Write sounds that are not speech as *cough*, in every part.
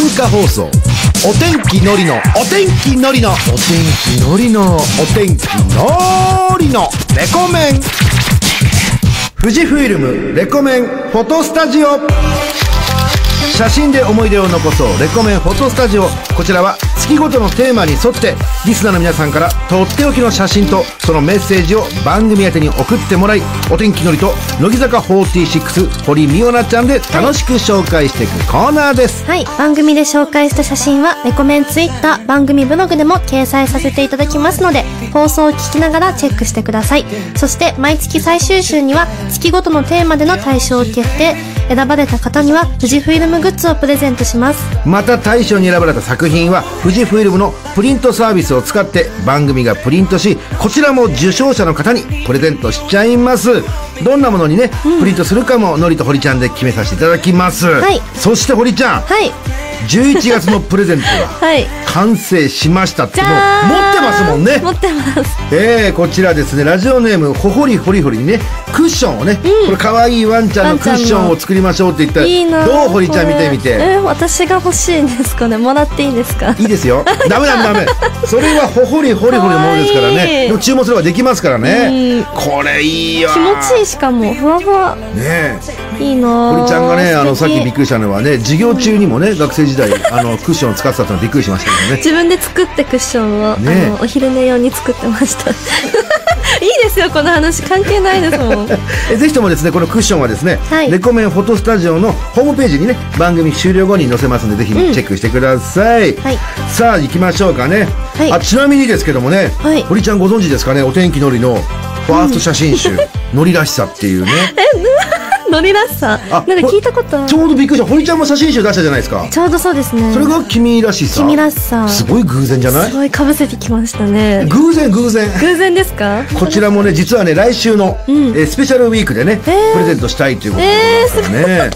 文化放送お天気のりのお天気のりのお天気のりのお天気のりのレコメン富士フイルムレコメンフォトスタジオ写真で思い出を残そうレコメンフォトスタジオこちらは月ごとのテーマに沿ってリスナーの皆さんからとっておきの写真とそのメッセージを番組宛てに送ってもらいお天気のりと乃木坂46堀美央奈ちゃんで楽しく紹介していくコーナーです、はい。番組で紹介した写真は、レコメンツイッター、番組ブログでも掲載させていただきますので、放送を聞きながらチェックしてください。そして、毎月最終週には、月ごとのテーマでの対象を決定。選ばれた方には、富士フイルムグッズをプレゼントします。また大賞に選ばれた作品は富士フイルムのプリントサービスを使って番組がプリントしこちらも受賞者の方にプレゼントしちゃいます。どんなものにね、プリントするかものりと堀ちゃんで決めさせていただきます、はい。そして堀ちゃん。はい。11月のプレゼントがはい。完成しましたってじもう持ってますもんね持ってます。えー、こちらですねラジオネームほほりほりほりにねクッションをね、これ可愛いワンちゃんのクッションを作りましょうって言ったらいいなどう堀ちゃん見てみてえー私が欲しいんですかねもらっていいんですか？いいですよ。ダメダメダメ。それはほほりほりほりのものですからかわいね。いでも注文すればできますからね。これいいよ。気持ちいいしかも、ふわふわ。ねえ。いいなぁ堀ちゃんがね、あの、さっきびっくりしたのはね、授業中にもね、学生時代、あの、クッションを使ってたのびっくりしましたけどね。自分で作ってクッションを、ね。あのお昼寝用に作ってました。*laughs* いいですよこの話。関係ないですもん。*laughs* えぜひともですね、このクッションはですね、はい。レコメンフォトスタジオのホームページにね、番組終了後に載せますので、ぜひチェックしてください。はい。さあ、行きましょうかね。はい。あ、ちなみにですけどもね、はい。堀ちゃんご存知ですかね、お天気のりのファースト写真集、*laughs* のりらしさっていうね。ノリらしさあなんか聞いたことちょうどびっくりした。堀ちゃんも写真集出したじゃないですか。ちょうどそうですねそれが君らしさ。君らしさすごい偶然じゃない？すごいかぶせてきましたね偶然偶然。偶然ですか？こちらもね、実はね、来週の、えースペシャルウィークでね、えープレゼントしたいということですからね。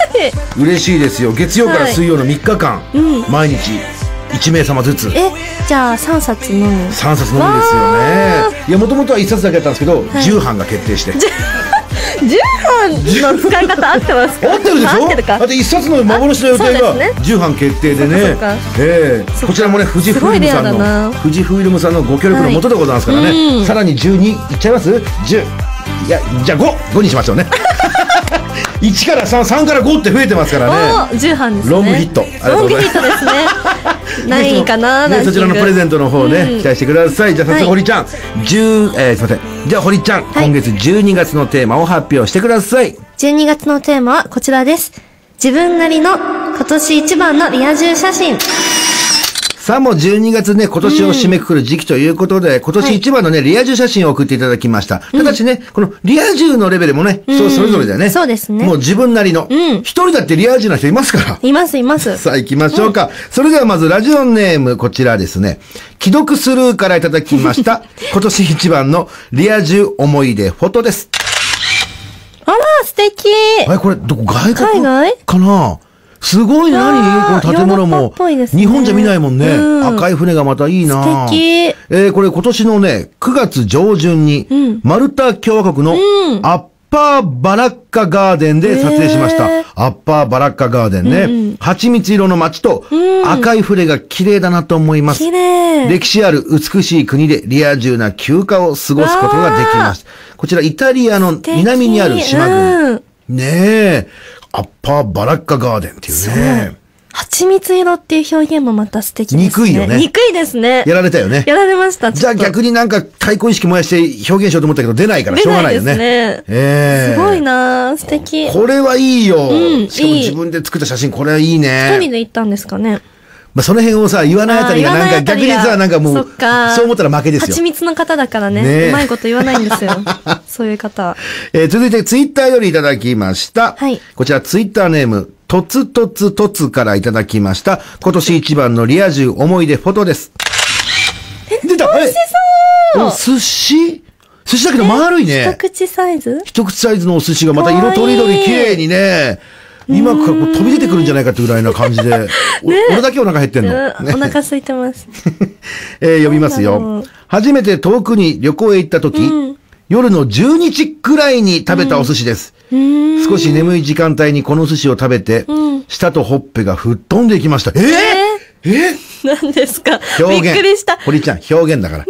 嬉しいですよ。月曜から水曜の3日間、うん毎日1名様ずつ。えじゃあ3冊のみ3冊のみですよわね。いや、もともとは1冊だけだったんですけど、10版が決定して。10版の使い方合ってますか？合ってるでしょ？合ってるか？だって1冊の幻の予定がそうですね。10版決定でね。ええ。こちらもね富士フイルムさんの富士フイルムさんのご協力のもとでございますからね、さらに12いっちゃいます ?10 いやじゃあ55にしましょうね。*laughs* 1から33から5って増えてますからね。お10版ですね。ロングヒット。ありがとうロングございます。ヒットですね。*laughs* 何位かなね、そちらのプレゼントの方ね、うん。期待してください。じゃあ早はい。速堀ちゃん、10えーすいませんじゃあ堀ちゃん、い今月12月のテーマを発表してください12月のテーマはこちらです。自分なりの今年一番のリア充写真。さあもう12月ね、今年を締めくくる時期ということで、今年一番のね、リア充写真を送っていただきました。ただしね、このリア充のレベルもね、人それぞれだよね。そうですねもう自分なりの。うん一人だってリア充な人いますから。いますいます。さあ行きましょうか。それではまずラジオネームこちらですね。既読スルーからいただきました。*laughs* 今年一番のリア充思い出フォトです。あら、素敵あれこれどこ外国海外？かな？すごい何この建物も。ね日本じゃ見ないもんね。うん赤い船がまたいいな素敵えー、これ今年のね、9月上旬に、マルタ共和国のアッパーバラッカガーデンで撮影しました。へーアッパーバラッカガーデンね。蜂蜜色の街と赤い船が綺麗だなと思います。綺麗。歴史ある美しい国でリア充な休暇を過ごすことができます。こちらイタリアの南にある島国。ねえ。アッパーバラッカガーデンっていうね。蜂蜜色っていう表現もまた素敵ですね。憎いよね憎いですね。やられたよね。やられました。じゃあ逆にになんか対抗意識燃やして表現しようと思ったけど出ないからしょうがないよね。出ないですねええすごいな素敵。これはいいよ。んしかも自分で作った写真、これはいいね。一人で行ったんですかね。まあその辺をさ、言わないあたりがなんか逆にさ、なんかもうそう思ったら負けですよ蜂。蜜の方だからね。ねえうまいこと言わないんですよ。*laughs* そういう方。えー続いてツイッターよりいただきました。はいこちらツイッターネーム、とつとつとつからいただきました。今年一番のリア充思い出フォトです。出た美味しそう寿司？寿司だけど丸い一ね。口サイズ？一口サイズのお寿司がまた色とりどり綺麗にね、今からこう飛び出てくるんじゃないかってぐらいな感じで。*laughs* お俺だけお腹減ってんの？うんお腹空いてます。*laughs* えー読みますよう。初めて遠くに旅行へ行った時、夜の12時くらいに食べたお寿司です。少し眠い時間帯にこの寿司を食べて、舌とほっぺが吹っ飛んでいきました。えー、え何ですか？表現。びっくりした。堀ちゃん、表現だから。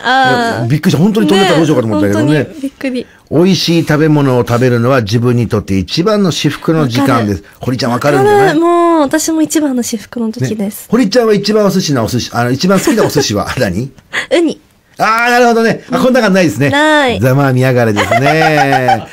あびっくりした。本当に飛んでたらどうしようかと思ったけどね本当。にびっくり。美味しい食べ物を食べるのは自分にとって一番の至福の時間です。堀ちゃんわかるんだあよね。もう、私も一番の至福の時です。堀ちゃんは一番お寿司なお寿司、あの、一番好きなお寿司は *laughs* 何？ウニ。ああ、なるほどね。あ、こんな感じないですね。ないざまあ見やがれですね。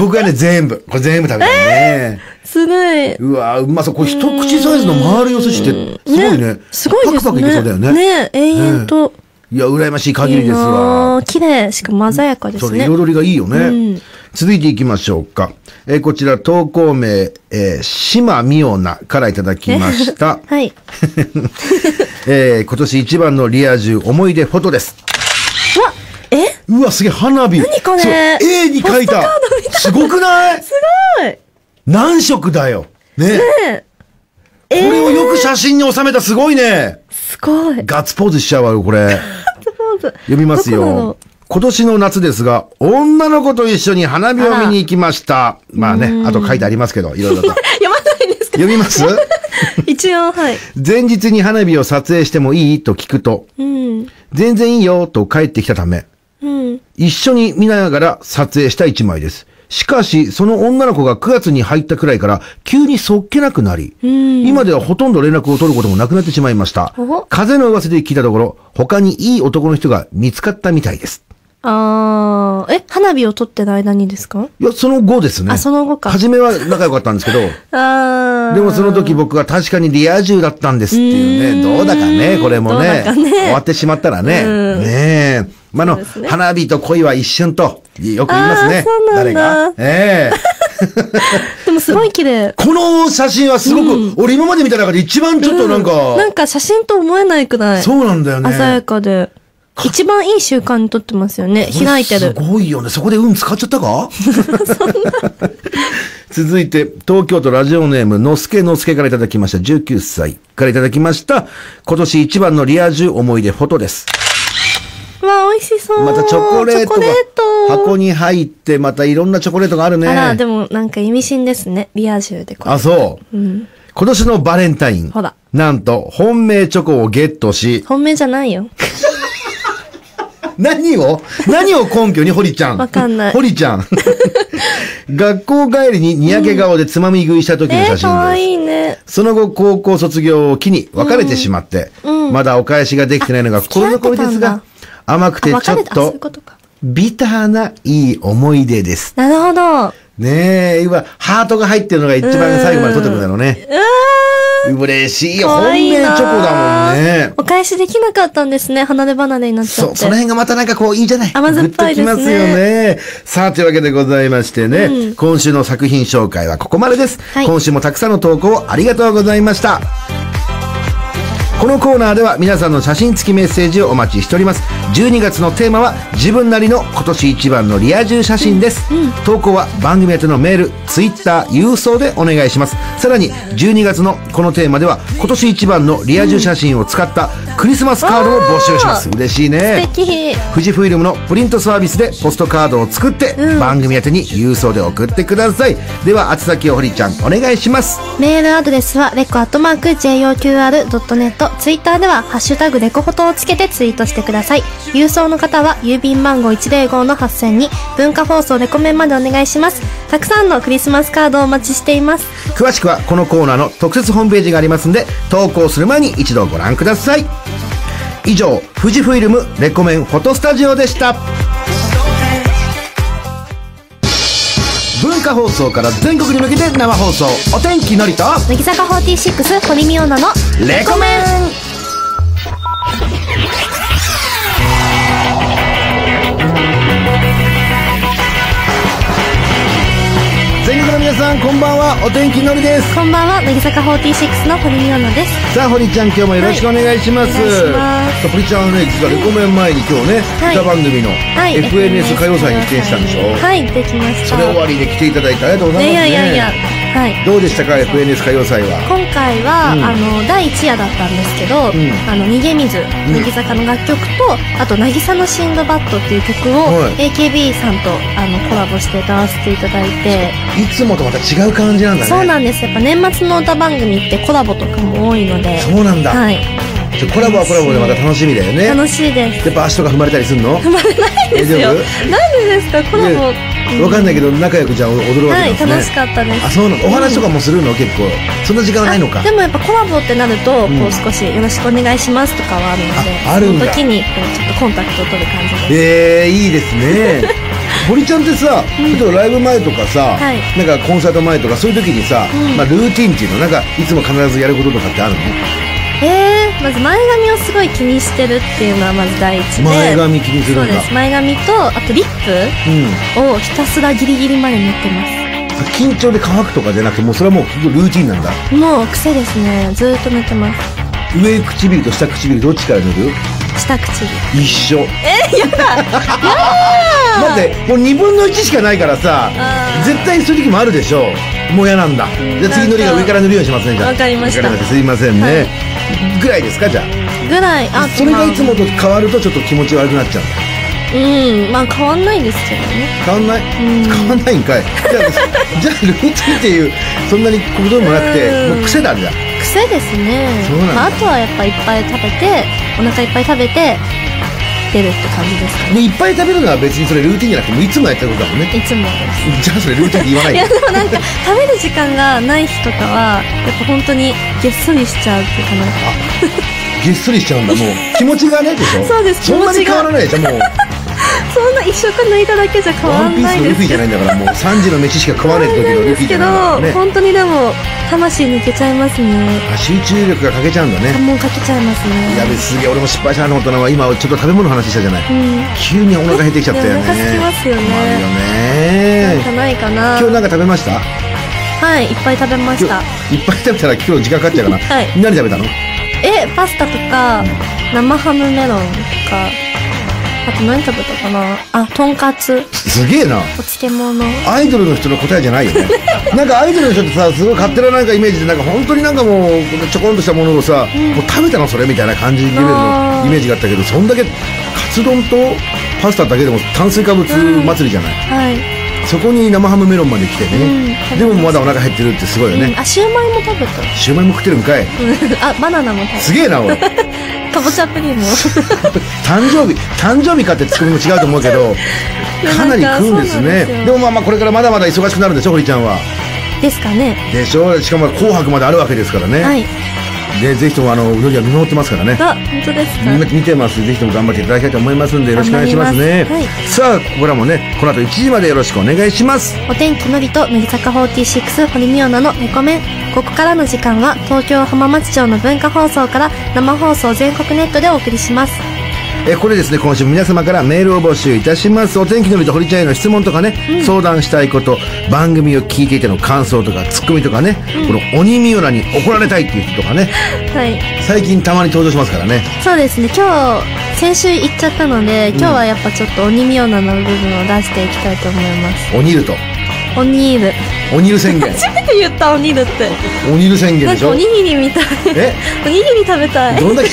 僕はね、全部。これ全部食べたいね。すごい。うわうまそう。これ一口サイズの丸いお寿司って、すごいね。すごいですね。パクパクいけそうだよね。ね永遠と。いや、羨ましい限りですわあ。綺麗。しかも鮮やかですね。それ彩りがいいよね。続いていきましょうか。えーこちら投稿名、えー、島美央奈からいただきました。はい。*laughs* えー今年一番のリア充思い出フォトです。うわ、え？うわ、すげえ、花火。何これ？A に書いた。すごくない？すごい何色だよ。ね。ねこえれをよく写真に収めたすごいね。すごい。ガッツポーズしちゃうわよ、これ。読読みますよ。今年の夏ですが、女の子と一緒に花火を見に行きました。まあね、あと書いてありますけど、いろいろと。*laughs* 読まないんですか読みます？*laughs* 一応、はい。前日に花火を撮影してもいい？と聞くと、うん。全然いいよと帰ってきたため、うん。一緒に見ながら撮影した一枚です。しかし、その女の子が9月に入ったくらいから急にそっけなくなり、今ではほとんど連絡を取ることもなくなってしまいましたお。風の噂で聞いたところ、他にいい男の人が見つかったみたいです。あー、え、花火を撮ってる間にですか？いや、その後ですね。あその後か初めは仲良かったんですけど、*laughs* あー。でもその時僕は確かにリア充だったんですっていうね。どうだかね、これもね。ね終わってしまったらね。うんねえ。まあ、あの、ね花火と恋は一瞬と、よく言いますね。誰が？ええ *laughs* でもすごい綺麗。この写真はすごく、俺今まで見た中で一番ちょっとなんか、なんか写真と思えないくらい。そうなんだよね。鮮やかで。一番いい習慣に撮ってますよね。開いてるす。ごいよね。そこで運使っちゃったか？*laughs* *laughs* 続いて、東京都ラジオネーム、のすけのすけからいただきました。19歳からいただきました。今年一番のリア充思い出フォトです。わあ、美味しそう。またチョコレート箱に入って、またいろんなチョコレートがあるね。あら、でもなんか意味深ですね。リア充でこれ。あ、そう。今年のバレンタイン。ほらなんと、本命チョコをゲットし、本命じゃないよ。何を？何を根拠に堀ちゃん？わかんない堀ちゃん。*laughs* 学校帰りににやけ顔でつまみ食いした時のえー、写真です。かわいいね。その後、高校卒業を機に別れてしまって、まだお返しができてないのが心残りですが甘くてあ、ちょっと。ビターないい思い出です。なるほど。ねえ、今、ハートが入ってるのが一番最後まで撮ってくるんだろうね。うわ嬉しいよ。本命チョコだもんね。お返しできなかったんですね。離れ離れになっちゃって。そ、その辺がまたなんかこういいじゃない？甘酸っぱいですねきますよね。さあ、というわけでございましてね、今週の作品紹介はここまでです。はい今週もたくさんの投稿ありがとうございました。このコーナーでは皆さんの写真付きメッセージをお待ちしております。12月のテーマは自分なりの今年一番のリア充写真です。投稿は番組宛てのメール、ツイッター、郵送でお願いします。さらに12月のこのテーマでは今年一番のリア充写真を使ったクリスマスカードを募集します。嬉しいね。素敵。富士フイルムのプリントサービスでポストカードを作って、番組宛てに郵送で送ってください。では、宛先を堀ちゃんお願いします。メールアドレスは、レコアットマーク JOQR.net。ツイッターでは、ハッシュタグレコフォトをつけてツイートしてください。郵送の方は、郵便番号105の8000に、文化放送レコメンまでお願いします。たくさんのクリスマスカードをお待ちしています。詳しくはこのコーナーの特設ホームページがありますんで、投稿する前に一度ご覧ください。以上、富士フイルムレコメンフォトスタジオでした。放送から全国に向けて生放送、お天気のりと、乃木坂46、堀美央奈のレコメン。皆さんこんばんは。お天気のりです。こんばんは、乃木坂46の堀美央奈です。さあ堀ちゃん今日もよろしくお願いします、はい堀ちゃんはね実はレコメン前に今日ね、はい。歌番組のはい。FNS 歌謡祭に出演したんでしょ、はい、できました。それ終わりで来ていただいてありがとうございます、ね、いやいやいや、はい。どうでしたか？FNS 歌謡祭は。今回は、うん。あの第1夜だったんですけど「ん。あの逃げ水」乃木坂の楽曲とあと「渚のシンドバッド」ってい。う曲を、はい AKB さんとあのコラボして歌わせていただいて、いつもとまた違う感じなんだね。そうなんです。やっぱ年末の歌番組ってコラボとかも多いので。そうなんだ、はい。コラボはコラボでまた楽しみだよね。やっ楽しいです。ぱ足とか踏まれたりすんの？踏まれないですよ。大なんでですか？コラボわかんないけど仲良くじゃあ踊るわはいけなんですね、楽しかったです。あそうなのお話とかもするの、結構。そんな時間はないのかあでもやっぱコラボってなると、うん。こう少しよろしくお願いしますとかはあるのでああるんだ。その時にこうちょっとコンタクトを取る感じでえー、いいですね。*laughs* 堀ちゃんってさ、例えばライブ前とかさ、はい。なんかコンサート前とかそういう時にさ、うん。まあ、ルーティンっていうのなんかいつも必ずやることとかってあるの？えー、まず前髪をすごい気にしてるっていうのはまず第一で。前髪気にするんだ。そうです。前髪とあとリッうん。プをひたすらギリギリまで塗ってま緊張で乾くとかじゃなくてもうそれはもうルーティンなんだ。すもう癖ですね。ずーっと塗ってます。上唇と下唇どっちから塗る？下唇。一緒。えやだ。*laughs* だってもう2分の1しかないからさ絶対そういう時もあるでしょもう嫌なんだ。じゃあ次のりが上から塗るようにしますねじゃあ。わかりました。すいませんね、はい。ぐらいですかじゃあ。ぐらい。あそれがいつもまと変わるとちょっと気持ち悪くなっちゃうんだあうん。まあ変わんないですけどね。変わんない？ん。変わんないんかい。じゃあ *laughs* じゃあルーティンっていうそんなにこともなくてうん。もう癖なんだ癖ですね。そうなんだ。まあ、あとはやっぱいっぱい食べてお腹いっぱい食べて出るって感じですかね。でいっぱい食べるのは別にそれルーティンじゃなくてもういつもやってることだもんね。いつもです。じゃあそれルーティンって言わないいでやでもなんか食べる時間がない日とかはやっぱ本当にげっそりしちゃうっていうかなげっそりしちゃうんだもう。気持ちがねでしょ。*laughs* そうですそんなに変わらないでしょもうそんな一食抜いただけじゃ変わワンピースんないですのルフィじゃないんだからもう3時の飯しか食わない時のルフィじゃですけど、ないからね。本当にでも魂抜けちゃいますね。あ集中力が欠けちゃうんだねもうかけちゃいますね。やべすげえ俺も失敗したなと思ったのは。今ちょっと食べ物の話したじゃない。うん。急にお腹減ってきちゃったよね。お腹空きますよね。困るよね。なんかないかな。今日なんか食べました？はいいっぱい食べました。いっぱい食べたら今日時間かかっちゃうから、はい。何食べたの？えパスタとか生ハムメロンとかあと何食べたかな？あとんかつ。すげえな。お漬物。アイドルの人の答えじゃないよね。*laughs* なんかアイドルの人ってさすごい勝手ななんかイメージでなんか本当になんかもうちょこんとしたものをさ、もう食べたのそれみたいな感じレベルのイメージがあったけどそんだけカツ丼とパスタだけでも炭水化物祭りじゃない、はい、そこに生ハムメロンまで来てね、うんでもまだお腹減ってるってすごいよね、うんあシューマイも食べた？シューマイも食ってるんかい。うん。あバナナも食すげえなおい。べたかぼちゃプリンも *laughs* 誕生日誕生日かってツッコミも違うと思うけどや *laughs* かなり食うんですね。でもまあまあこれからまだまだ忙しくなるんでしょ堀ちゃんは。ですかね。でしょ？しかも紅白まであるわけですからね、はいでぜひともあのうどりは見守ってますからね。あ本当ですか？み見てますぜひとも頑張っていただきたいと思いますんでよろしくお願いしますね。頑張ります。さあここからもねこの後1時までよろしくお願いします。お天気のりと乃木坂46堀美央奈のレコメンここからの時間は東京浜松町の文化放送から生放送全国ネットでお送りしますえこれですね今週も皆様からメールを募集いたします。お天気のりと堀ちゃんへの質問とかね、相談したいこと番組を聞いていての感想とかツッコミとかね、この鬼ミオラに怒られたいっていう人とかね *laughs* はい。最近たまに登場しますからね。そうですね。今日先週行っちゃったので今日はやっぱちょっと鬼ミオナの部分を出していきたいと思います。鬼ルと。鬼ール鬼ル宣言。*laughs* 初めて言った鬼ールって。鬼ル宣言でしょ？おにぎりみたい。え？おにぎり食べたい。どんだけ？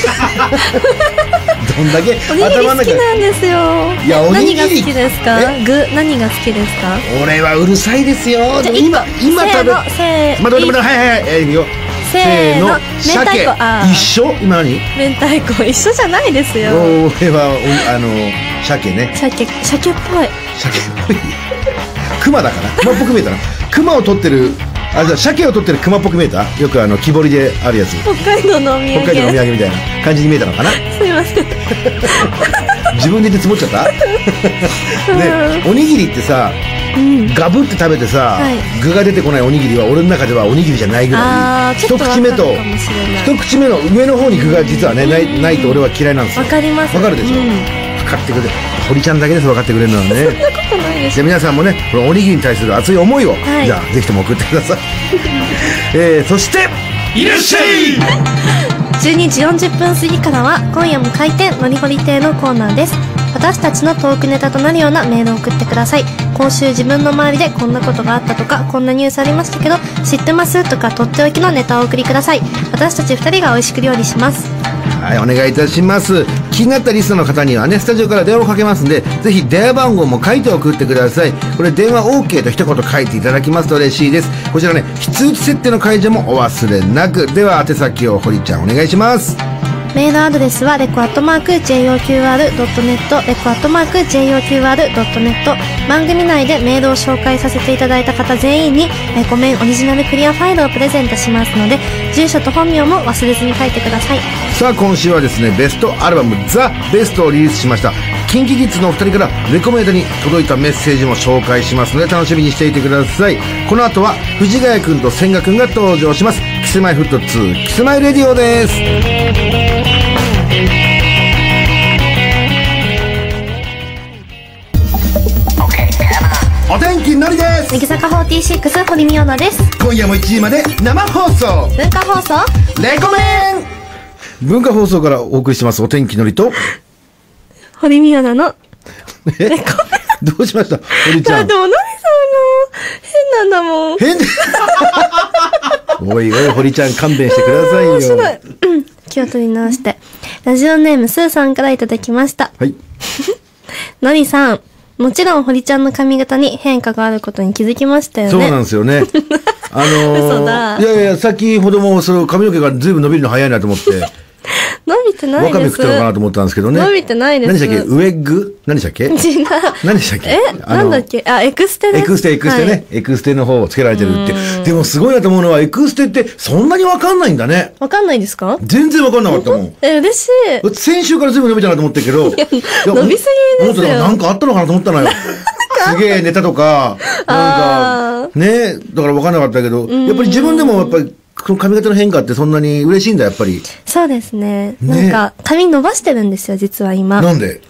どんだけおにぎり好頭の中きなんですよ。いやおにぎり。何が好きですか？え？具何が好きですか？俺はうるさいですよ。じゃあ今今食べせーのせー待って待って待ってはいはいはい。えーいいよ。せーの鮭。一緒？今何？明太子一緒じゃないですよ。俺はおあの鮭ね。鮭鮭っぽい。鮭っぽい。熊だから。熊っぽく見えたな。熊を取ってるあじゃあ鮭を取ってる熊っぽく見えた？よくあの木彫りであるやつ。北海道のお土産。北海道のお土産みたいな感じに見えたのかな？すいません。自分で言って積もっちゃった？ねおにぎりってさうん。ガブって食べてさ、はい。具が出てこないおにぎりは俺の中ではおにぎりじゃないぐらい。一口目と一口目の上の方に具が実はねないないと俺は嫌いなんですよ。わかります。わかるでしょ、うん。分かってくれ堀ちゃんだけです分かってくれるのはね。そんなことないです。じゃあ皆さんもねこのおにぎりに対する熱い思いを、はい。じゃあぜひとも送ってください、*laughs* えー、そしていらっしゃい。12時40分過ぎからは今夜も開店のりほり亭のコーナーです。私たちのトークネタとなるようなメールを送ってください。今週自分の周りでこんなことがあったとかこんなニュースありましたけど知ってますとかとっておきのネタをお送りください。私たち2人が美味しく料理します。はい、お願いいたします。気になったリストの方にはね、スタジオから電話をかけますんで、ぜひ電話番号も書いて送ってください。これ電話 OK と一言書いていただきますと嬉しいです。こちらね、非通知設定の解除もお忘れなく。では、宛先を堀ちゃんお願いします。メールアドレスはレコアットマーク JOQR.net レコアットマーク JOQR.net 番組内でメールを紹介させていただいた方全員にレコメンオリジナルクリアファイルをプレゼントしますので住所と本名も忘れずに書いてくださいさあ、今週はですね、ベストアルバムザ・ベストをリリースしました。キンキキッズのお二人からレコメントに届いたメッセージも紹介しますので楽しみにしていてください。この後は藤ヶ谷くんと千賀くんが登場します。キスマイフット2、キスマイレディオです。お天気のりです。乃木坂46堀美央奈です。今夜も1時まで生放送。文化放送？レコメン。文化放送からお送りしてますお天気のりと。堀美央奈のえ？どうしました？堀ちゃん。だっておのりさんの？変なんだもん。変？で *laughs* おいおい堀ちゃん勘弁してくださいよ。面白い。うん。気を取り直して。ラジオネームスーさんからいただきました。はい。*laughs* のりさんもちろん堀ちゃんの髪型に変化があることに気づきましたよね。そうなんですよね。*laughs* あのー、いやいや先ほどもその髪の毛がずいぶん伸びるの早いなと思って *laughs* 伸びてないわかめでも食ったのかなと思ったんですけどね。伸びてないです。何でしたっけ？ウィッグ？何でしたっけ？*laughs* 違う。何でしたっけ？え？なんだっけ？あエクステですエクステ、エクステね、はい。エクステの方をつけられてるって。でもすごいなと思うのは、エクステってそんなにわかんないんだね。わかんないですか？全然わかんなかったもん。え嬉しい。先週から全部伸びたなと思ったけど。伸びすぎですよ。なんかあったのかなと思ったのよ。*laughs* すげえネタとか、なんか、ね、だからわかんなかったけど、やっぱり自分でもやっぱり、この髪型の変化ってそんなに嬉しいんだ、やっぱり。そうですねねなんか髪伸ばしてるんですよ実は今なんで？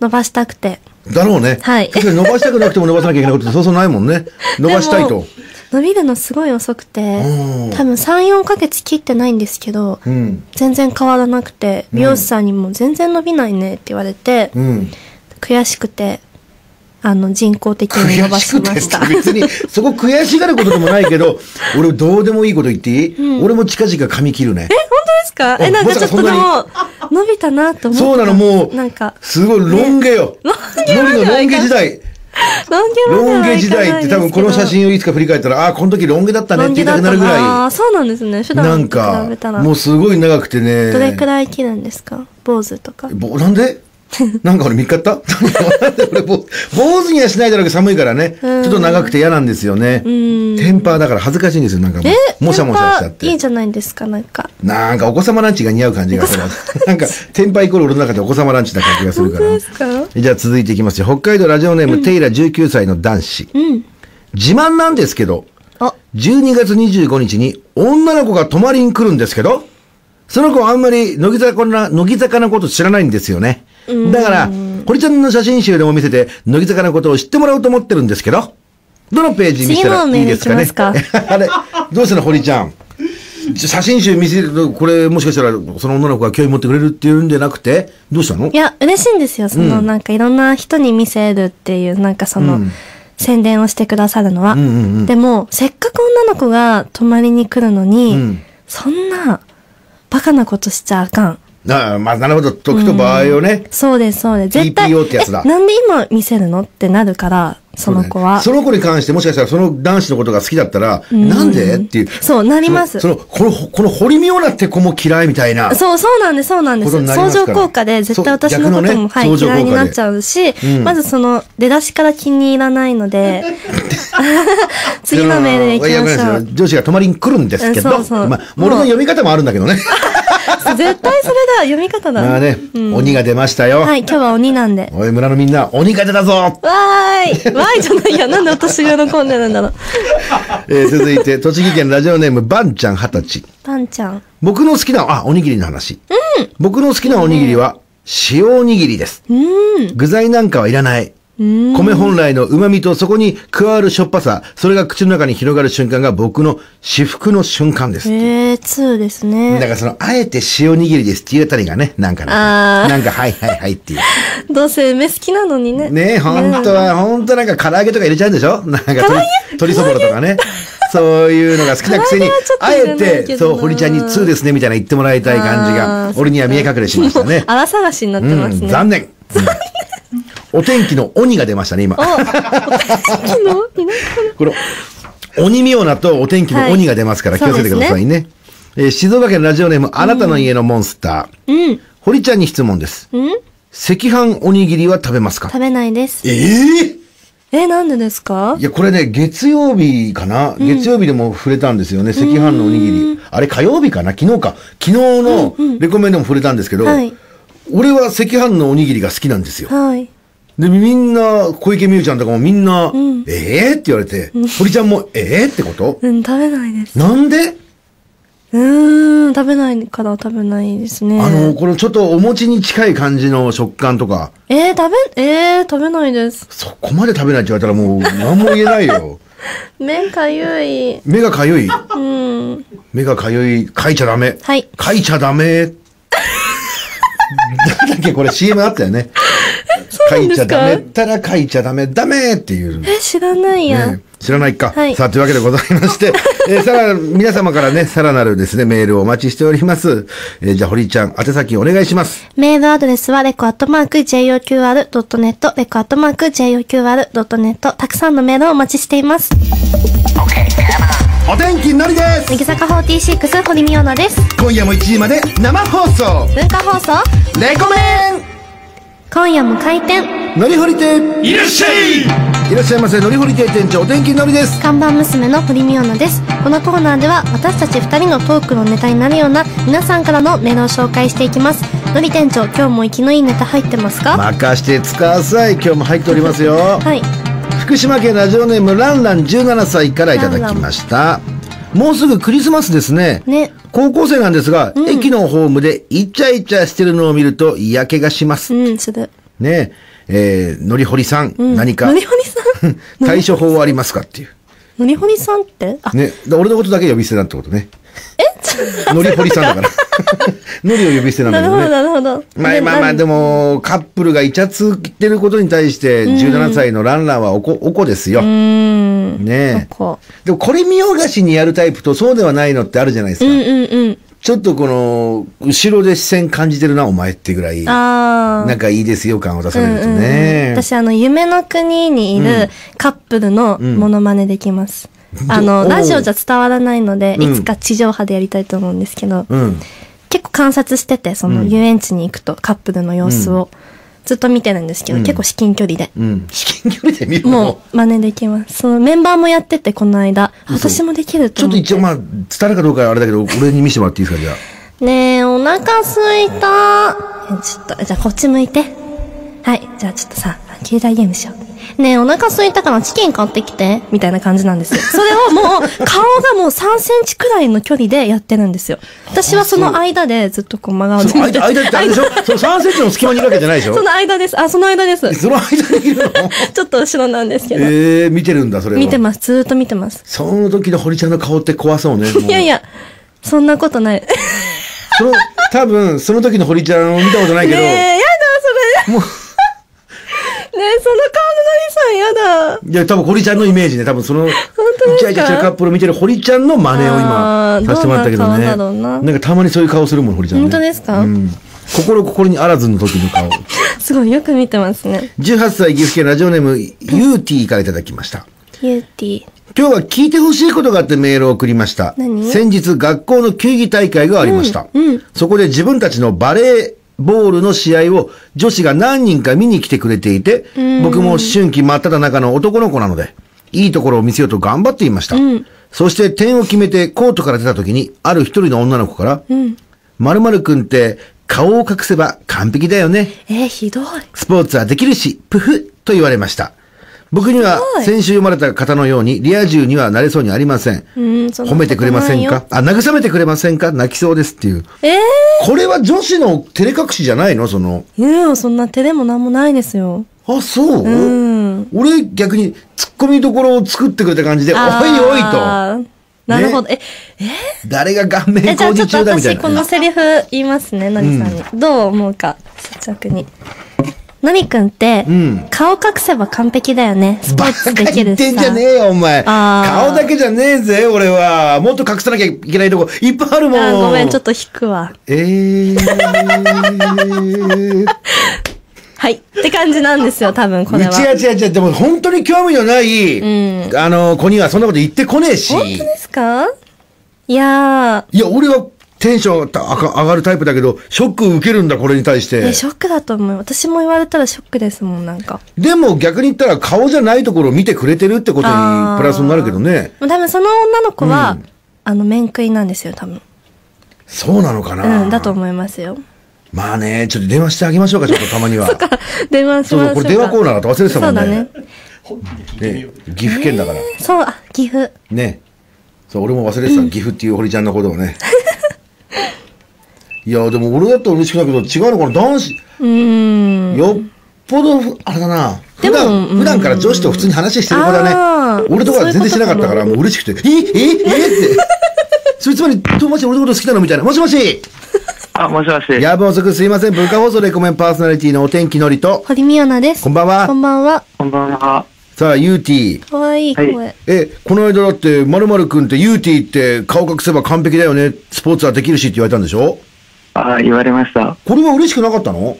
伸ばしたくてだろうね。はい確かに伸ばしたくなくても伸ばさなきゃいけないことってそうそうないもんね。伸ばしたいと。伸びるのすごい遅くてうん多分34ヶ月切ってないんですけどうん。全然変わらなくて美容師さんにも全然伸びないねって言われてうん。悔しくてあの人工的に伸ばしました *laughs* 別に、そこ悔しがることでもないけど、*laughs* 俺どうでもいいこと言っていい、俺も近々髪切るね。本当ですか？え、なんかちょっとでも、伸びたなと思って。そうなの、もう、なんか、すごいロン毛よ。*laughs* ロン毛ロン毛時代。ロン毛ロン毛時代って多分この写真をいつか振り返ったら、ああ、この時ロン毛だったねって言いたくなるぐあらあ、そうなんですね。普段とんか比べたら。、もうすごい長くてね。どれくらい切るんですか？坊主とか。ぼなんで？*laughs* なんか俺見っかった？なんで俺ぼ坊主にはしないだろうけど寒いからね。ちょっと長くて嫌なんですよね。テンパーだから恥ずかしいんですよ。なんかもえ？う、もしゃもしゃしちゃって。いいじゃないですか、なんか。なんかお子様ランチが似合う感じがする。*laughs* なんか、テンパイコール俺の中でお子様ランチな感じがするから。本当ですかじゃあ続いていきますよ。北海道ラジオネーム、テイラ19歳の男子。うん。自慢なんですけど、あ、12月25日に女の子が泊まりに来るんですけど、その子はあんまり乃木坂な、乃木坂のこと知らないんですよね。だから、堀ちゃんの写真集でも見せて、乃木坂のことを知ってもらおうと思ってるんですけど、どのページ見せたらいいですかね？次のメールいきあれ、どうしたの堀ちゃん？写真集見せると、これもしかしたらその女の子が興味持ってくれるっていうんじゃなくて、どうしたの？いや、嬉しいんですよ。その、なんかいろんな人に見せるっていう、なんかその、うん宣伝をしてくださるのは。んうんうんでも、せっかく女の子が泊まりに来るのに、うんそんな、バカなことしちゃあかん。ああまあ、なるほど。時と場合をね。そうです、そうです。絶対。TPO ってやつだえなんで今見せるの？ってなるから、その子は。その子に関してもしかしたらその男子のことが好きだったら、なんで？っていう。そうなりますその、この、この堀美央奈って子も嫌いみたいな。そう、そうなんです、そうなんです。相乗効果で絶対私のことも、ねはい、嫌いになっちゃうし、うんまずその、出だしから気に入らないので、*laughs* 次のメールでいきましょう。上司が泊まりに来るんですけど、うんそうそうまあ、俺の読み方もあるんだけどね。*laughs* 絶対それだ、読み方だ。まあね、鬼が出ましたよ。はい、今日は鬼なんで。おい、村のみんな、鬼が出たぞわーい *laughs* わーいじゃないや、なんで私が喜んでるんだろう。*laughs* えー続いて、栃木県ラジオネーム、ばんちゃん二十歳。パンちゃん。僕の好きな、あ、おにぎりの話。僕の好きなおにぎりは、塩おにぎりです。具材なんかはいらない。米本来の旨味とそこに加わるしょっぱさ、それが口の中に広がる瞬間が僕の至福の瞬間です。えー、2ですだね。からその、あえて塩おにぎりですっていうあたりがね、なんかね、あーなんかはいはいはいっていう。*laughs* どうせ梅好きなのにね。ね本当は、本当なんか唐揚げとか入れちゃうんでしょ？なんか鶏鶏そぼろとかね。そういうのが好きなくせにあえて、そう、堀ちゃんに2ですね、みたいな言ってもらいたい感じあが、ー俺には見え隠れしましたねもう。荒探しになってますうん、ね。残念。うんお天気の鬼が出ましたね、今。お、お天気の？皆これ、鬼ミオナとお天気の鬼が出ますから、はい気をつけてくださいね。えー静岡県ラジオネーム、あなたの家のモンスター。うん。堀ちゃんに質問です。うん？赤飯おにぎりは食べますか？食べないです。えええ、なんでですか？いや、これね、月曜日かな、月曜日でも触れたんですよね。赤飯のおにぎり。あれ、火曜日かな？昨日か。昨日のレコメンでも触れたんですけど、はい俺は赤飯のおにぎりが好きなんですよ。はい。で、みんな、小池美優ちゃんとかもみんな、ええって言われて、堀ちゃんも、ええってこと？うん、食べないです。なんで、うーん、食べないから食べないですね。あの、このちょっとお餅に近い感じの食感とか、えー、食べ、えー、食べないです。そこまで食べないって言われたらもう何も言えないよ。*laughs* 麺かゆい。目がかゆい？うん。目がかゆい。書いちゃダメ。はい書いちゃダメ。*laughs* なんだっけ？これ CM あったよね。書いちゃダメったら書いちゃダメ。ダメっていう。え、知らないや。ね、知らないか。はいさあ、というわけでございまして、*laughs* えーさら、皆様からね、さらなるですね、メールをお待ちしております。えーじゃあ、堀ちゃん、宛先お願いします。メールアドレスはレコアットマーク JOQR.net、レコアットマーク JOQR.net、たくさんのメールをお待ちしています。お天気のりです乃木坂46、堀美央奈です。今夜も1時まで生放送文化放送、レコメ今夜も開店。ンのりほり亭いらっしゃいいらっしゃいませ、のりほり亭店長、お天気のりです。看板娘の堀美央奈です。このコーナーでは私たち二人のトークのネタになるような皆さんからのメールを紹介していきます。のり店長、今日も生きのいいネタ入ってますか、任してください。今日も入っておりますよ。はい。福島県ラジオネームランラン17歳からいただきました。もうすぐクリスマスですね。ね。高校生なんですが、駅のホームでイチャイチャしてるのを見ると嫌気がします。うん、する。ねえ、ー、のりほりさん、何かのりほりさん？*laughs* 対処法はありますかっていう。のりほりさんって？あ、ね。で俺のことだけ呼び捨てなんてことね。え？のりほりさんだから。*laughs* のりを呼び捨てなんだなるほど、けどね。なるほど。まあまあまあ、でも、カップルがイチャつってることに対して、17歳のランランはおこ、おこですよ。ねえ。こでもこれ見よがしにやるタイプとそうではないのってあるじゃないですう。か。うんうんうん。ちょっとこの、後ろで視線感じてるな、お前ってぐらい、ああ。なんかいいですよ感を出されるとうんうんうんね。私、あの、夢の国にいるカップルのモノマネできます。あおの、ーラジオじゃ伝わらないので、うんいつか地上波でやりたいと思うんですけど、うん。結構観察してて、その遊園地に行くとカップルの様子をずっと見てるんですけど、結構至近距離で。うん。至近距離で見るものう真似できます。そのメンバーもやってて、この間。私もできると思って。ちょっと一応まあ、伝わるかどうかはあれだけど、俺に見せてもらっていいですか、じゃあ？ねえ、お腹すいた。えちょっと、じゃあこっち向いて。はい。じゃあちょっとさ、携帯ゲームしよう。ねえ、お腹すいたからチキン買ってきて。みたいな感じなんですよ。*laughs* それをもう、顔がもう3センチくらいの距離でやってるんですよ。私はその間でずっとこう真顔でその間、間ってあれでしょ？*laughs* その3センチの隙間にいるわけじゃないでしょ？その間です。あ、その間です。その間にいるの？*laughs* ちょっと後ろなんですけど。ええ見てるんだ、それを。見てます。ずーっと見てます。その時の堀ちゃんの顔って怖そうね。いやいや、そんなことない。ねその、多分、その時の堀ちゃんを見たことないけど、え、やだ、それ。もう、その顔ののりさんやだ。いや、多分堀ちゃんのイメージね。多分その、イチャイチャしてるカップルを見てる堀ちゃんの真似を今させてもらったけどね。どんな顔だろうななんかたまにそういう顔するもん、堀ちゃん、ね。本当ですか？うん。心心にあらずの時の顔。*laughs* すごいよく見てますね。18歳岐阜県ラジオネーム、ユーティーからいただきました。ユーティー。今日は聞いてほしいことがあってメールを送りました。何？先日学校の球技大会がありました。そこで自分たちのバレーボールの試合を女子が何人か見に来てくれていて、僕も思春期真っ只中の男の子なので、いいところを見せようと頑張っていました。そして点を決めてコートから出た時に、ある一人の女の子から、〇〇くんって顔を隠せば完璧だよね。えー、ひどい。スポーツはできるし、プフと言われました。僕には先週読まれた方のようにリア充にはなれそうにありません。褒めてくれませんか？あ、慰めてくれませんか？泣きそうですっていう。えこれは女子の照れ隠しじゃないの？その。ー、うん、そんな手でもなんもないですよ。あ、そう、うん。俺逆に突っ込みどころを作ってくれた感じで、おいおいあーなるほど。え、え？と。誰が顔面え、じゃ工あちょっと事中だみたいな。私このセリフ言いますね、のりさんに。どう思うか、率直に。のりくんって、うん顔隠せば完璧だよね。スポバーツカできるしさ。言ってんじゃねえよ、お前。顔だけじゃねえぜ、俺は。もっと隠さなきゃいけないとこ、いっぱいあるもん。あごめん、ちょっと引くわ。えー。*laughs* はい。って感じなんですよ、多分これは。違う違う違う。でも本当に興味のない、うんあの、子にはそんなこと言ってこねえし。本当ですか？いやいや、俺はテンションが上がるタイプだけど、ショック受けるんだ、これに対しー、てえ、。ショックだと思う。私も言われたらショックですもん、なんか。でも逆に言ったら顔じゃないところを見てくれてるってことにプラスになるけどね。多分その女の子は、うんあの、面食いなんですよ、多分。そうなのかな。うん、だと思いますよ。まあね、ちょっと電話してあげましょうか、ちょっとたまには。*laughs* 電話しそうそう。これ電話コーナーだと忘れてたもんね。そうだね。ね岐阜県だから。そう、あ、岐阜。ね。そう、俺も忘れてた、岐阜っていう堀ちゃんのことをね。*laughs* いや、でも俺だったら嬉しくないけど、違うのかな、男子、うーん。よっぽどふ、あれだな。普でも段、うん普段から女子と普通に話してる子だね。俺とか全然してなかったから、もう嬉しくて、えええって。*laughs* そいつまで友達俺のこと好きなのみたいな。もしもしあ、もしもし。やぶ遅くすいません。文化放送レコメンパーソナリティのお天気のりと。堀美央奈です。こんばんはこんばんは。こんばんは。さあ、ユーティー。かわいいはい声。え、この間だって、まるまるくんってユーティーって顔隠せば完璧だよね。スポーツはできるしって言われたんでしょ？あ、言われました。これは嬉しくなかったの？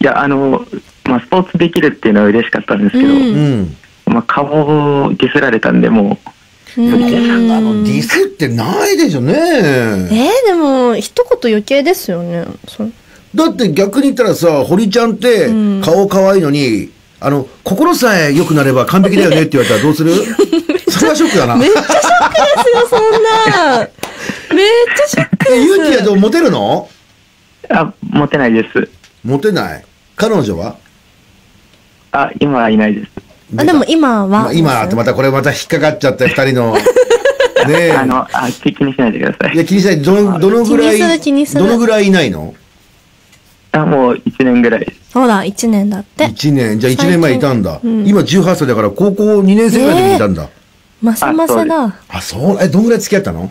いや、あの、まあ、スポーツできるっていうのは嬉しかったんですけど、うんうん。まあ、顔をディスられたんで、もうーんあの、ディスってないでしょね。えー、でも、一言余計ですよね。そだって逆に言ったらさ、堀ちゃんってうん顔可愛いのに、あの、心さえ良くなれば完璧だよねって言われたらどうする？*laughs* それはショックだな。めっちゃショックですよ、そんな。めっちゃショックです。え、ユーティーはどうモテるの？う、あ、モテないです。モテない。彼女は？あ、今はいないです。あ、でも今は。まあ今ってまたこれまた引っかかっちゃって、*laughs* 二人の。ねえ。あの、あ、気気にしないでください。いや、気にしない。どの、どのぐらい、どのぐらいいないの？あ、もう1年ぐらいです。ほら、一年だって。一年？じゃあ一年前いたんだ。うん今18歳だから高校2年生ぐらいの時にいたんだ。まさまさだ。あ、そう、え、どんぐらい付き合ったの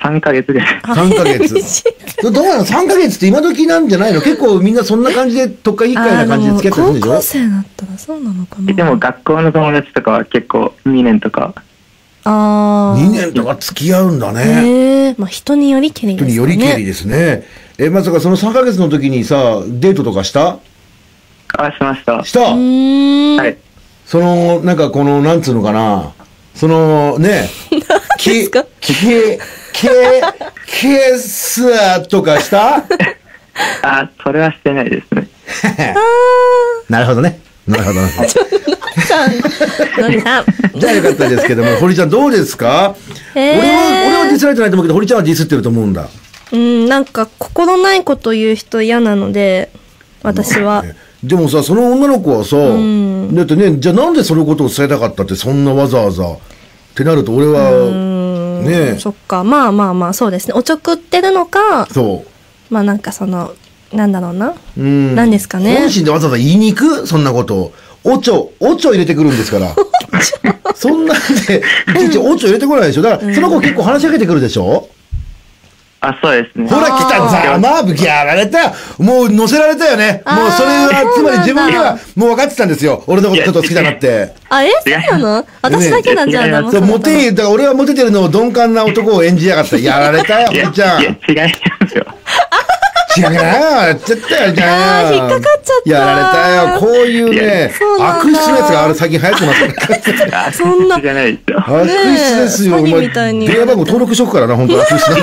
？3ヶ月です。?3 ヶ月。ど *laughs* どうなの ?3 ヶ月って今時なんじゃないの？結構みんなそんな感じで、とっかい引っかいな感じで付き合ってるんでしょ？高校生だったらそうなのかな。でも、学校の友達とかは結構2年とか、ああ。?2 年とか付き合うんだね。へえ。まあ人によりけりです人。によりけりですね。え、まさかその3ヶ月の時にさ、デートとかした？あ、しました。した？はい。その、なんかこの、なんつうのかな？その、ね、*laughs* ですか？け、け、けすとかした？*laughs* あ、それはしてないですね。*laughs* なるほどね。なるほどなるほど。さん、のりさん。じゃあよかったですけども、堀ちゃんどうですか、えー俺は、俺はディスられてないと思うけど、堀ちゃんはディスってると思うんだ。うん、なんか心ないこと言う人嫌なので、私は。でもさ、その女の子はさ、んだってね、じゃあなんでそのことを伝えたかったって、そんなわざわざ。ってなると、俺は、ねそっか。まあまあまあ、そうですね。おちょくってるのか、そまあなんかその、なんだろうな。う。うん。なんですかね本心でわざわざ言いに行く？そんなことを。おちょ、おちょ入れてくるんですから。*laughs* そんなんで、いちいちおちょ入れてこないでしょ。だから、その子結構話しかけてくるでしょ、あ、そうですね。ほら来たざまあぶきやられたよもう乗せられたよねもうそれは、つまり自分ではもう分かってたんですよ。俺のことちょっと好きだなって。あ、えそうなの？私だけなんじゃあ、ねでもそう、モテ、だから俺はモテてるのを鈍感な男を演じやがった。やられたよ、いや、堀ちゃん。いや、違いますよ。*laughs* 違うなよ、やっちゃったよ、じゃあー引っかかっちゃったやられたよ、こういういねう悪質なやつがあれ最近流行ってますから。あそんなじゃないですよ。悪質ですよ、お前。電話番号登録しとくからな、本当悪質な。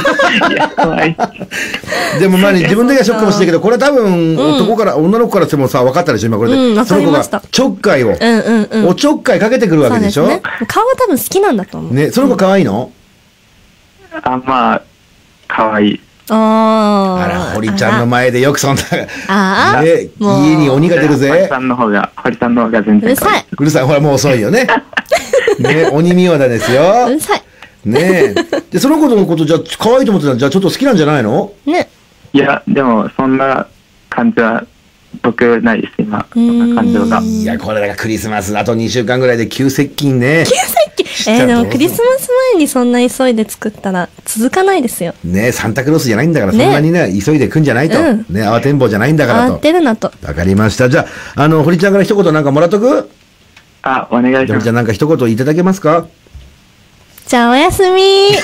*laughs* でもまあね、自分だけはショックかもしれないけど、これは多分、男から、女の子からしてもさ、分かったでしょ、今これで。うんわかりましたその子が、ちょっかいを、うんうんうん。おちょっかいかけてくるわけでしょ？ね。顔は多分好きなんだと思う。ね、その子可愛いの？あ、まあ、可愛い。ああ。あら、堀ちゃんの前でよくそんな、ああ。ね、家に鬼が出る堀ぜさ。んの方が、堀さんの方が全うるさい。うるさい、ほらもう遅いよね。*laughs* ね、鬼見和田ですよう。るさい。ねで、その子のこと、じゃあ、可愛いと思ってたら、じゃあちょっと好きなんじゃないの？ね。いや、でも、そんな感じは、僕ないです、今。そんな感情が。いや、これだからクリスマス、あと2週間ぐらいで急接近ね。急接近。えー、でもクリスマス前にそんな急いで作ったら続かないですよ。ねサンタクロースじゃないんだから、そねんなにね、急いで来んじゃないと。うんね慌てんぼうじゃないんだから慌と。てるなと。わかりました。じゃあ、あの、堀ちゃんから一言なんかもらっとく？あ、お願いします堀ちゃん。なんか一言いただけますか？じゃあおやすみ *laughs*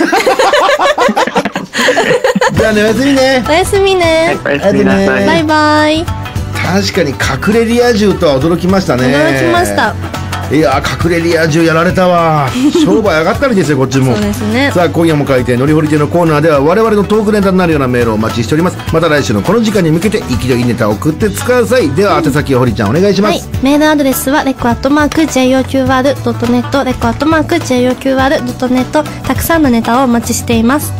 じゃあね、おやすみね。おやすみね。おやすみなさい。バイバイ。確かに隠れリア充とは驚きましたね。驚きました。いや隠れリア充やられたわ。*laughs* 商売上がったみですよこっちも。そうですね。さあ今夜も書いてのりほり亭のコーナーでは我々のトークネタになるようなメールをお待ちしております。また来週のこの時間に向けて生きのいいネタを送ってください。では宛先を堀ちゃんお願いしまはい。す、。メールアドレスはレコアットマーク JOQR.net レコアットマーク JOQR.net たくさんのネタをお待ちしています。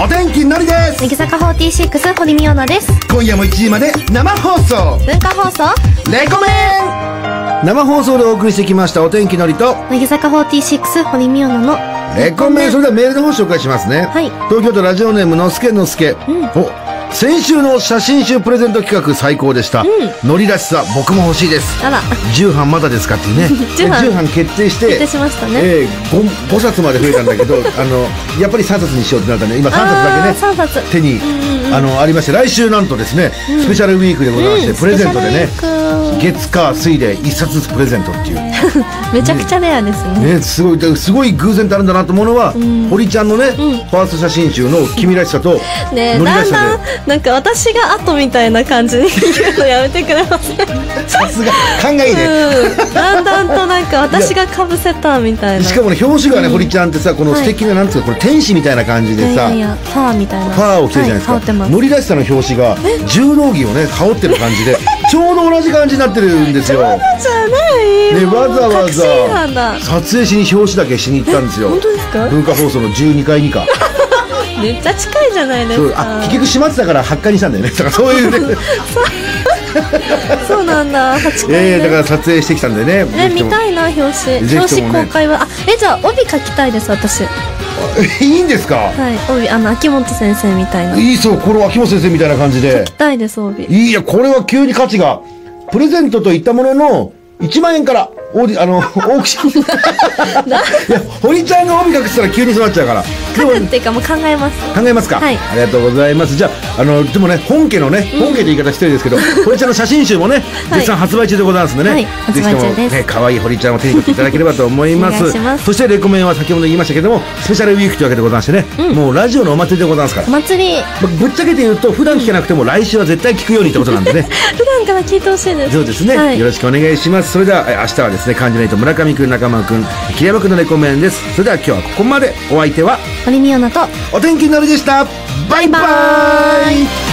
お天気のりです。乃木坂46堀美央奈です。今夜も1時まで生放送。文化放送？レコメン。生放送でお送りしてきましたお天気のりと。乃木坂46堀美央奈のレコメン。それではメールの方紹介しますね、はい。東京都ラジオネームのすけのすけ、お先週の写真集プレゼント企画最高でした、のりらしさ僕も欲しいです。あら、重版まだですかっていうね。*laughs* 重版決定して決定しましたね。えー、5, 5冊まで増えたんだけど *laughs* あのやっぱり3冊にしようってなったんで今3冊だけね。3冊。手に、あのありまして来週なんとですね、スペシャルウィークでございまして、うんプレゼントでね月火水で1冊ずつプレゼントっていう。*laughs* めちゃくちゃレアですね。ね、すごい、すごい偶然ってあるんだなと思うのは、堀ちゃんのね、ファースト写真集の君らしさと、ノリらしさだんだん、なんか私が後みたいな感じに言うのやめてくれません？で、さすが、勘がいいね。うん。だんだんとなんか私が被せたみたいな。しかもね、表紙がね、堀ちゃんってさ、この素敵な、なんつうか、これ天使みたいな感じいでさ、やいやファーみたいな。ファーを着てるじゃないですか。はい羽織ってます。ノリらしさの表紙が、柔道着をね、羽織ってる感じで、*laughs* ちょうど同じ感じになってるんですよ。じゃない？ね、わざわざ、撮影しに表紙だけしに行ったんですよ。本当ですか？文化放送の12階にか。めっちゃ近いじゃないですそうか。あ、結局閉まってたから8階にしたんだよね。だからそういうね。*laughs* そうなんだ、*laughs* 8回、ね。ええだから撮影してきたんでね。え、見たいな、表紙。ね紙公開は。あ、え、じゃあ、帯書きたいです、私。は *laughs* いいいんですか？い、帯、あの、秋元先生みたいな。書いいそう、これ秋元先生みたいな感じでき。たいです、帯。いいや、これは急に価値が。プレゼントといったものの、1万円から、オーディ、あの、オークション。*laughs* いや、堀ちゃんが帯隠したら急にそうなっちゃうから。書くっていうか、もう考えます。考えますか、はい。ありがとうございます。じゃあ、あの、でもね、本家のね、本家って言い方失礼ですけど、*laughs* 堀ちゃんの写真集もね、絶賛発売中でございますんでね、はい。ぜひともね、可愛い堀ちゃんを手に取っていただければと思います。*laughs* お願いします。そして、レコメンは先ほど言いましたけども、スペシャルウィークというわけでございましてね、もうラジオのお祭りでございますから。お。祭り、まぶっちゃけて言うと普段聞けなくても来週は絶対聞くようにってことなんでね。普段から聞いてほしいです。そうですね、はい。よろしくお願いします。それではえ明日はですね。漢字ナイト村上くん中間くん桐山くんのレコメンです。それでは今日はここまで。お相手は堀美央奈と、お天気のりでした。バイババイバイ